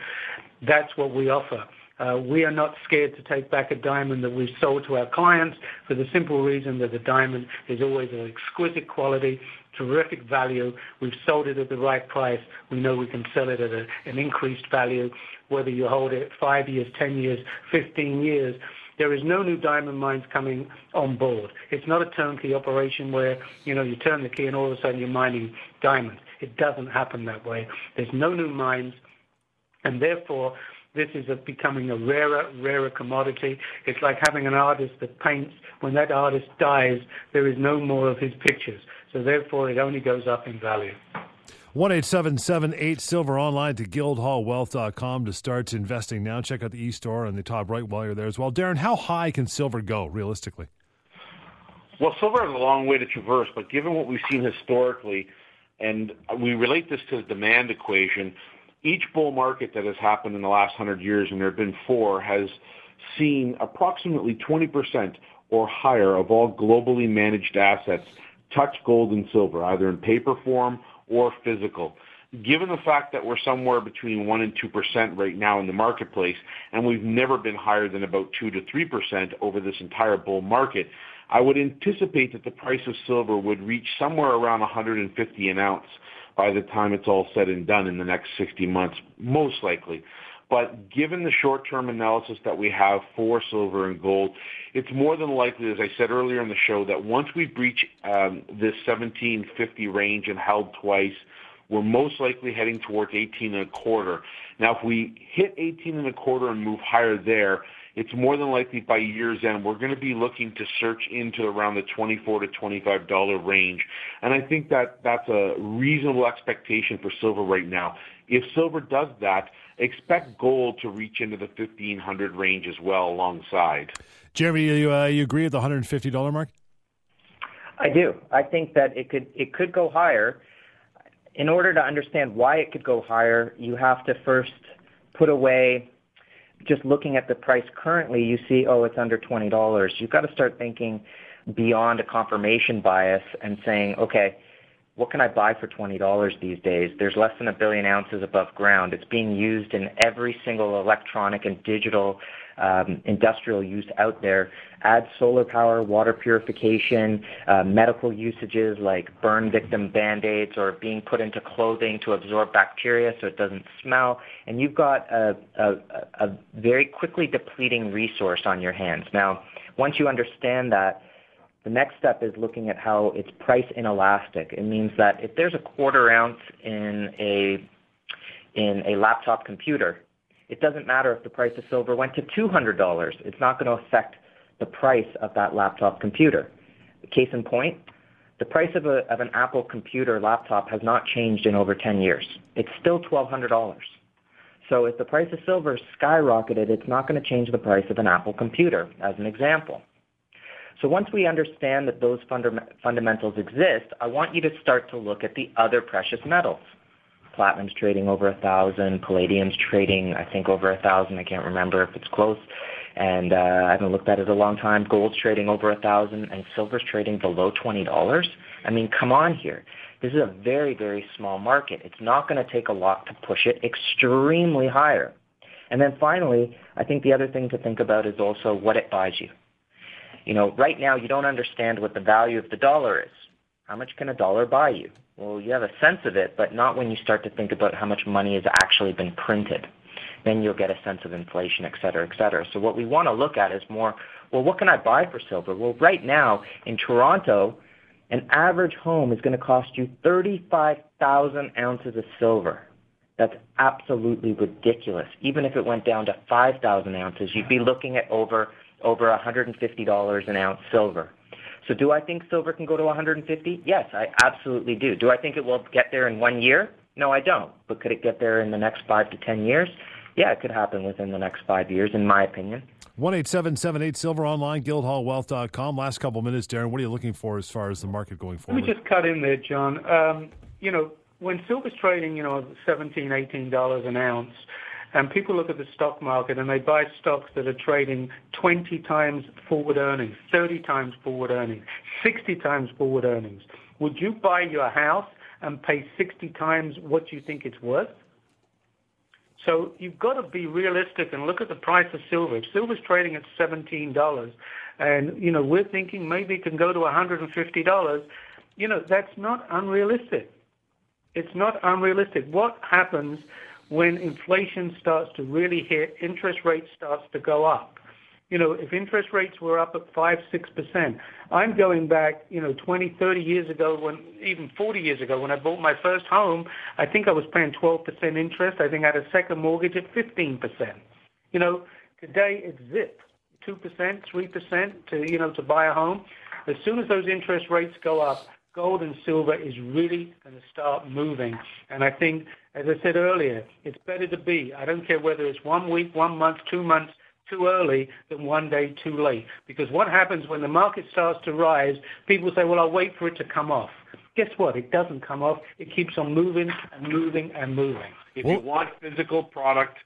Speaker 3: That's what we offer. Uh, we are not scared to take back a diamond that we've sold to our clients for the simple reason that the diamond is always of exquisite quality, terrific value. We've sold it at the right price. We know we can sell it at a, an increased value, whether you hold it five years, 10 years, 15 years. There is no new diamond mines coming on board. It's not a turnkey operation where, you know, you turn the key and all of a sudden you're mining diamonds. It doesn't happen that way. There's no new mines, and therefore this is a, becoming a rarer, rarer commodity. It's like having an artist that paints. When that artist dies, there is no more of his pictures. So therefore, it only goes up in value.
Speaker 1: One eight seven seven eight silver online to guildhallwealth.com to start investing now. Check out the e-store on the top right while you're there as well. Darren, how high can silver go realistically?
Speaker 2: Well, silver has a long way to traverse, but given what we've seen historically, and we relate this to the demand equation, each bull market that has happened in the last hundred years, and there have been four, has seen approximately 20% or higher of all globally managed assets touch gold and silver, either in paper form or physical. Given the fact that we're somewhere between 1 and 2% right now in the marketplace, and we've never been higher than about 2 to 3% over this entire bull market, I would anticipate that the price of silver would reach somewhere around 150 an ounce by the time it's all said and done in the next 60 months, most likely. But given the short-term analysis that we have for silver and gold, it's more than likely, as I said earlier in the show, that once we breach um, this 1750 range and held twice, we're most likely heading towards 18 and a quarter. Now, if we hit 18 and a quarter and move higher there, it's more than likely by year's end we're going to be looking to search into around the 24 to 25 dollar range, and I think that that's a reasonable expectation for silver right now. If silver does that, expect gold to reach into the 1500 range as well alongside.
Speaker 1: Jeremy, you, uh, you agree with the $150 mark?
Speaker 4: I do. I think that it could it could go higher. In order to understand why it could go higher, you have to first put away just looking at the price currently, you see, oh, it's under $20. You've got to start thinking beyond a confirmation bias and saying, okay, what can I buy for $20 these days? There's less than a billion ounces above ground. It's being used in every single electronic and digital um, industrial use out there. Add solar power, water purification, uh, medical usages like burn victim band-aids or being put into clothing to absorb bacteria so it doesn't smell. And you've got a, a, a very quickly depleting resource on your hands. Now, once you understand that, The next step is looking at how it's price inelastic. It means that if there's a quarter ounce in a in a laptop computer, it doesn't matter if the price of silver went to $200. It's not going to affect the price of that laptop computer. Case in point, the price of, a, of an Apple computer laptop has not changed in over 10 years. It's still $1,200. So if the price of silver skyrocketed, it's not going to change the price of an Apple computer, as an example. So once we understand that those funda- fundamentals exist, I want you to start to look at the other precious metals. Platinum's trading over a thousand, palladium's trading, I think, over a thousand. I can't remember if it's close. And uh, I haven't looked at it a long time. Gold's trading over a thousand, and silver's trading below twenty dollars. I mean, come on here. This is a very, very small market. It's not going to take a lot to push it extremely higher. And then finally, I think the other thing to think about is also what it buys you. You know, right now you don't understand what the value of the dollar is. How much can a dollar buy you? Well, you have a sense of it, but not when you start to think about how much money has actually been printed. Then you'll get a sense of inflation, et cetera, et cetera. So what we want to look at is more, well, what can I buy for silver? Well, right now in Toronto, an average home is going to cost you 35,000 ounces of silver. That's absolutely ridiculous. Even if it went down to 5,000 ounces, you'd be looking at over over $150 an ounce silver. So do I think silver can go to 150? Yes, I absolutely do. Do I think it will get there in one year? No, I don't. But could it get there in the next five to 10 years? Yeah, it could happen within the next five years, in my opinion.
Speaker 1: One eight seven seven eight silver online guildhallwealth.com. Last couple minutes, Darren. What are you looking for as far as the market going forward?
Speaker 3: Let me just cut in there, John. Um, you know, when silver's trading, you know, seventeen, eighteen dollars an ounce, and people look at the stock market and they buy stocks that are trading 20 times forward earnings, 30 times forward earnings, 60 times forward earnings. Would you buy your house and pay 60 times what you think it's worth? So you've got to be realistic and look at the price of silver. If silver's trading at $17 and, you know, we're thinking maybe it can go to $150, you know, that's not unrealistic. It's not unrealistic. What happens when inflation starts to really hit, interest rates starts to go up. You know, if interest rates were up at 5 6%, I'm going back, you know, 20, 30 years ago, when even 40 years ago, when I bought my first home, I think I was paying 12% interest. I think I had a second mortgage at 15%. You know, today it's zip, 2%, 3% to, you know, to buy a home. As soon as those interest rates go up, gold and silver is really going to start moving. And I think, as I said earlier, it's better to be, I don't care whether it's one week, one month, two months, too early than one day too late. Because what happens when the market starts to rise, people say, well, I'll wait for it to come off. Guess what? It doesn't come off. It keeps on moving and moving and moving.
Speaker 2: If you want physical product,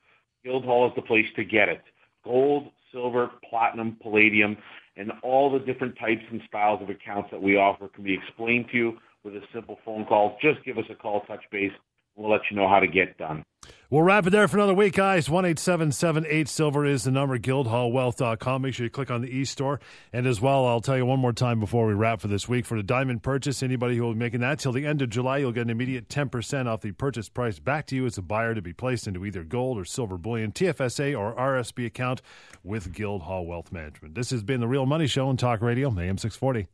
Speaker 2: Guildhall is the place to get it. Gold, silver, platinum, palladium, and all the different types and styles of accounts that we offer can be explained to you with a simple phone call. Just give us a call, touch base. We'll let you know how to get done.
Speaker 1: We'll wrap it there for another week, guys. One eight seven seven eight silver is the number. Guildhallwealth.com. Make sure you click on the e store. And as well, I'll tell you one more time before we wrap for this week. For the diamond purchase, anybody who will be making that till the end of July, you'll get an immediate 10% off the purchase price back to you as a buyer to be placed into either gold or silver bullion, TFSA, or RSP account with Guildhall Wealth Management. This has been the Real Money Show on Talk Radio, AM 640.